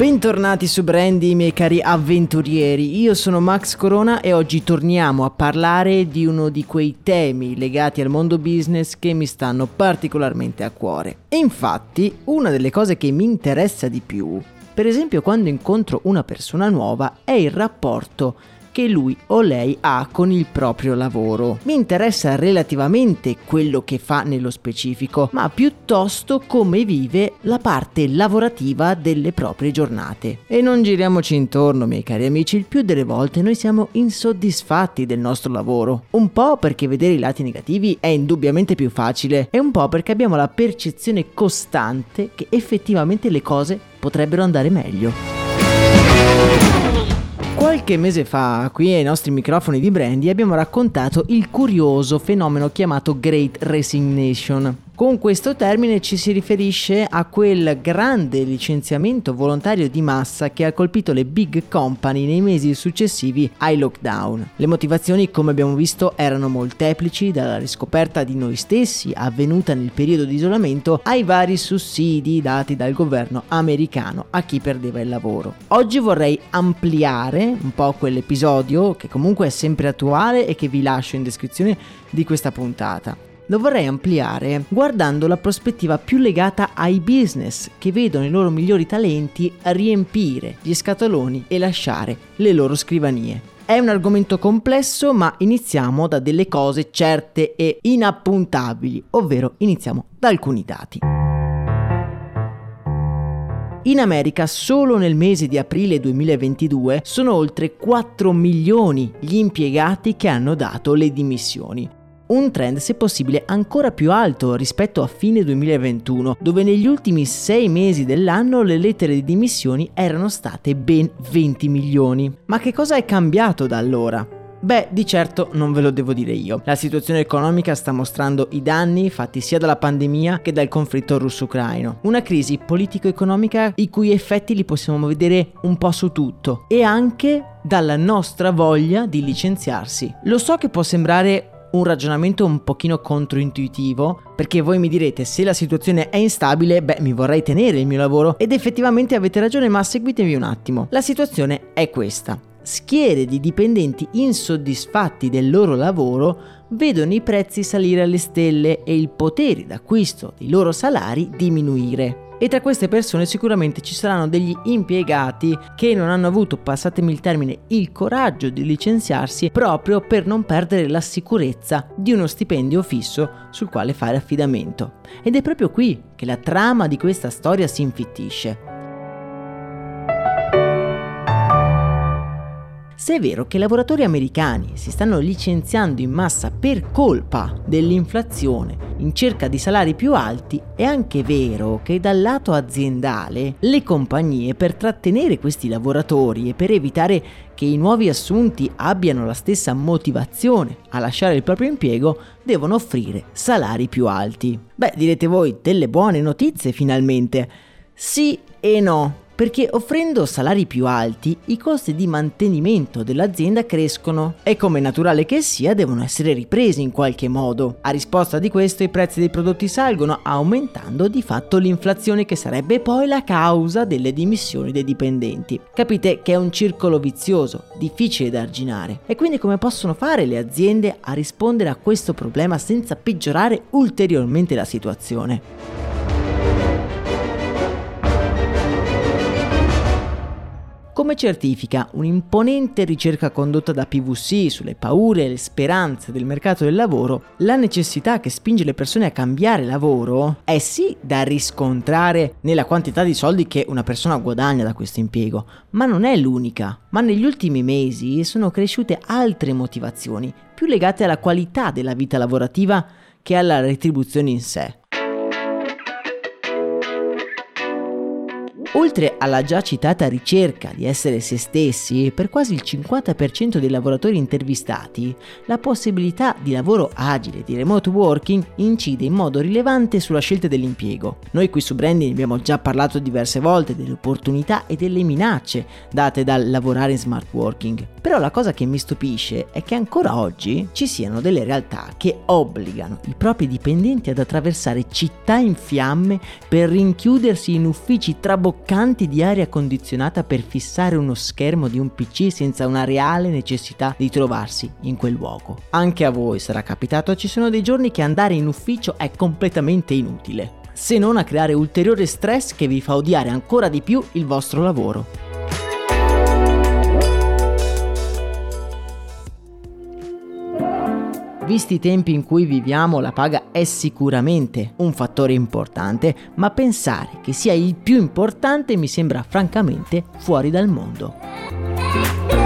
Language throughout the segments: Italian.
Bentornati su Brandy, miei cari avventurieri. Io sono Max Corona e oggi torniamo a parlare di uno di quei temi legati al mondo business che mi stanno particolarmente a cuore. E infatti, una delle cose che mi interessa di più, per esempio quando incontro una persona nuova, è il rapporto che lui o lei ha con il proprio lavoro. Mi interessa relativamente quello che fa nello specifico, ma piuttosto come vive la parte lavorativa delle proprie giornate. E non giriamoci intorno, miei cari amici, il più delle volte noi siamo insoddisfatti del nostro lavoro. Un po' perché vedere i lati negativi è indubbiamente più facile e un po' perché abbiamo la percezione costante che effettivamente le cose potrebbero andare meglio. Qualche mese fa, qui ai nostri microfoni di Brandy, abbiamo raccontato il curioso fenomeno chiamato Great Resignation, con questo termine ci si riferisce a quel grande licenziamento volontario di massa che ha colpito le big company nei mesi successivi ai lockdown. Le motivazioni, come abbiamo visto, erano molteplici, dalla riscoperta di noi stessi avvenuta nel periodo di isolamento ai vari sussidi dati dal governo americano a chi perdeva il lavoro. Oggi vorrei ampliare un po' quell'episodio che comunque è sempre attuale e che vi lascio in descrizione di questa puntata lo vorrei ampliare guardando la prospettiva più legata ai business che vedono i loro migliori talenti riempire gli scatoloni e lasciare le loro scrivanie. È un argomento complesso, ma iniziamo da delle cose certe e inappuntabili, ovvero iniziamo da alcuni dati. In America solo nel mese di aprile 2022 sono oltre 4 milioni gli impiegati che hanno dato le dimissioni un trend se possibile ancora più alto rispetto a fine 2021, dove negli ultimi sei mesi dell'anno le lettere di dimissioni erano state ben 20 milioni. Ma che cosa è cambiato da allora? Beh, di certo non ve lo devo dire io. La situazione economica sta mostrando i danni fatti sia dalla pandemia che dal conflitto russo-ucraino. Una crisi politico-economica i cui effetti li possiamo vedere un po' su tutto e anche dalla nostra voglia di licenziarsi. Lo so che può sembrare un ragionamento un pochino controintuitivo, perché voi mi direte se la situazione è instabile, beh mi vorrei tenere il mio lavoro ed effettivamente avete ragione, ma seguitemi un attimo. La situazione è questa. Schiere di dipendenti insoddisfatti del loro lavoro vedono i prezzi salire alle stelle e il potere d'acquisto dei loro salari diminuire e tra queste persone sicuramente ci saranno degli impiegati che non hanno avuto, passatemi il termine, il coraggio di licenziarsi proprio per non perdere la sicurezza di uno stipendio fisso sul quale fare affidamento. Ed è proprio qui che la trama di questa storia si infittisce. Se è vero che i lavoratori americani si stanno licenziando in massa per colpa dell'inflazione in cerca di salari più alti, è anche vero che dal lato aziendale le compagnie per trattenere questi lavoratori e per evitare che i nuovi assunti abbiano la stessa motivazione a lasciare il proprio impiego, devono offrire salari più alti. Beh, direte voi, delle buone notizie finalmente. Sì e no perché offrendo salari più alti i costi di mantenimento dell'azienda crescono e come naturale che sia devono essere ripresi in qualche modo. A risposta di questo i prezzi dei prodotti salgono aumentando di fatto l'inflazione che sarebbe poi la causa delle dimissioni dei dipendenti. Capite che è un circolo vizioso, difficile da arginare e quindi come possono fare le aziende a rispondere a questo problema senza peggiorare ulteriormente la situazione? Come certifica un'imponente ricerca condotta da PVC sulle paure e le speranze del mercato del lavoro, la necessità che spinge le persone a cambiare lavoro è sì da riscontrare nella quantità di soldi che una persona guadagna da questo impiego, ma non è l'unica. Ma negli ultimi mesi sono cresciute altre motivazioni, più legate alla qualità della vita lavorativa che alla retribuzione in sé. Oltre alla già citata ricerca di essere se stessi, per quasi il 50% dei lavoratori intervistati, la possibilità di lavoro agile, di remote working, incide in modo rilevante sulla scelta dell'impiego. Noi qui su Branding abbiamo già parlato diverse volte delle opportunità e delle minacce date dal lavorare in smart working. Però la cosa che mi stupisce è che ancora oggi ci siano delle realtà che obbligano i propri dipendenti ad attraversare città in fiamme per rinchiudersi in uffici traboccati toccanti di aria condizionata per fissare uno schermo di un PC senza una reale necessità di trovarsi in quel luogo. Anche a voi sarà capitato, ci sono dei giorni che andare in ufficio è completamente inutile, se non a creare ulteriore stress che vi fa odiare ancora di più il vostro lavoro. Visti i tempi in cui viviamo, la paga è sicuramente un fattore importante, ma pensare che sia il più importante mi sembra francamente fuori dal mondo.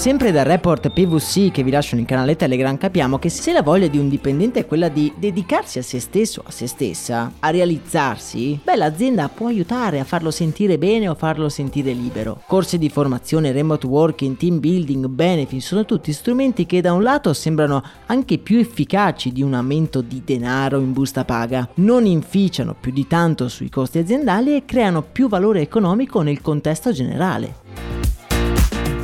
Sempre dal report PVC che vi lascio nel canale Telegram capiamo che se la voglia di un dipendente è quella di dedicarsi a se stesso, a se stessa, a realizzarsi, beh l'azienda può aiutare a farlo sentire bene o farlo sentire libero. Corsi di formazione, remote working, team building, benefit sono tutti strumenti che da un lato sembrano anche più efficaci di un aumento di denaro in busta paga, non inficiano più di tanto sui costi aziendali e creano più valore economico nel contesto generale.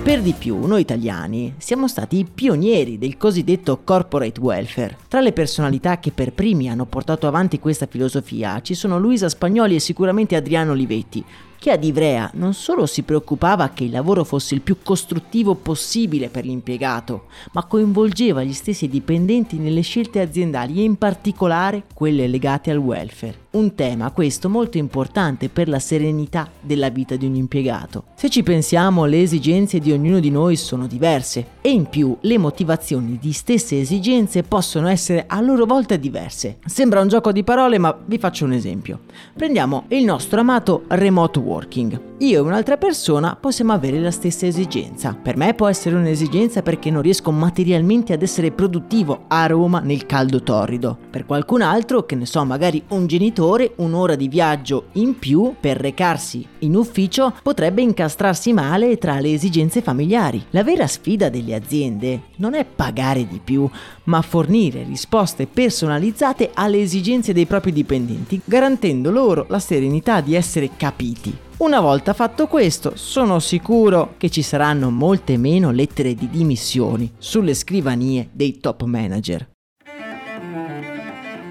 Per di più, noi italiani siamo stati i pionieri del cosiddetto corporate welfare. Tra le personalità che per primi hanno portato avanti questa filosofia ci sono Luisa Spagnoli e sicuramente Adriano Olivetti, che ad Ivrea non solo si preoccupava che il lavoro fosse il più costruttivo possibile per l'impiegato, ma coinvolgeva gli stessi dipendenti nelle scelte aziendali e in particolare quelle legate al welfare. Un tema questo molto importante per la serenità della vita di un impiegato. Se ci pensiamo, le esigenze di ognuno di noi sono diverse e in più le motivazioni di stesse esigenze possono essere a loro volta diverse. Sembra un gioco di parole, ma vi faccio un esempio. Prendiamo il nostro amato remote working. Io e un'altra persona possiamo avere la stessa esigenza. Per me può essere un'esigenza perché non riesco materialmente ad essere produttivo a Roma nel caldo torrido. Per qualcun altro, che ne so, magari un genitore ore, un'ora di viaggio in più per recarsi in ufficio potrebbe incastrarsi male tra le esigenze familiari. La vera sfida delle aziende non è pagare di più, ma fornire risposte personalizzate alle esigenze dei propri dipendenti, garantendo loro la serenità di essere capiti. Una volta fatto questo, sono sicuro che ci saranno molte meno lettere di dimissioni sulle scrivanie dei top manager.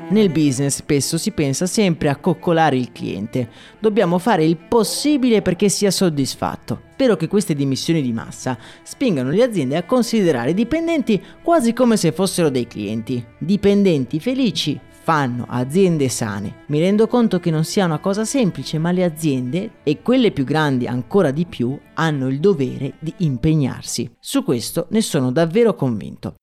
Nel business spesso si pensa sempre a coccolare il cliente. Dobbiamo fare il possibile perché sia soddisfatto. Spero che queste dimissioni di massa spingano le aziende a considerare i dipendenti quasi come se fossero dei clienti. Dipendenti felici fanno aziende sane. Mi rendo conto che non sia una cosa semplice, ma le aziende, e quelle più grandi ancora di più, hanno il dovere di impegnarsi. Su questo ne sono davvero convinto.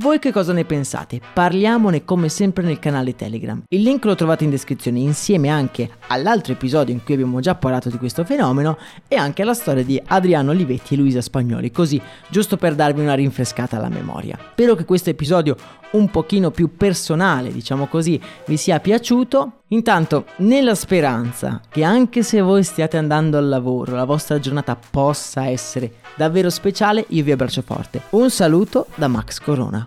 Voi che cosa ne pensate? Parliamone come sempre nel canale Telegram. Il link lo trovate in descrizione insieme anche all'altro episodio in cui abbiamo già parlato di questo fenomeno e anche alla storia di Adriano Olivetti e Luisa Spagnoli, così giusto per darvi una rinfrescata alla memoria. Spero che questo episodio un pochino più personale, diciamo così, vi sia piaciuto. Intanto, nella speranza che anche se voi stiate andando al lavoro, la vostra giornata possa essere davvero speciale, io vi abbraccio forte. Un saluto da Max Corona.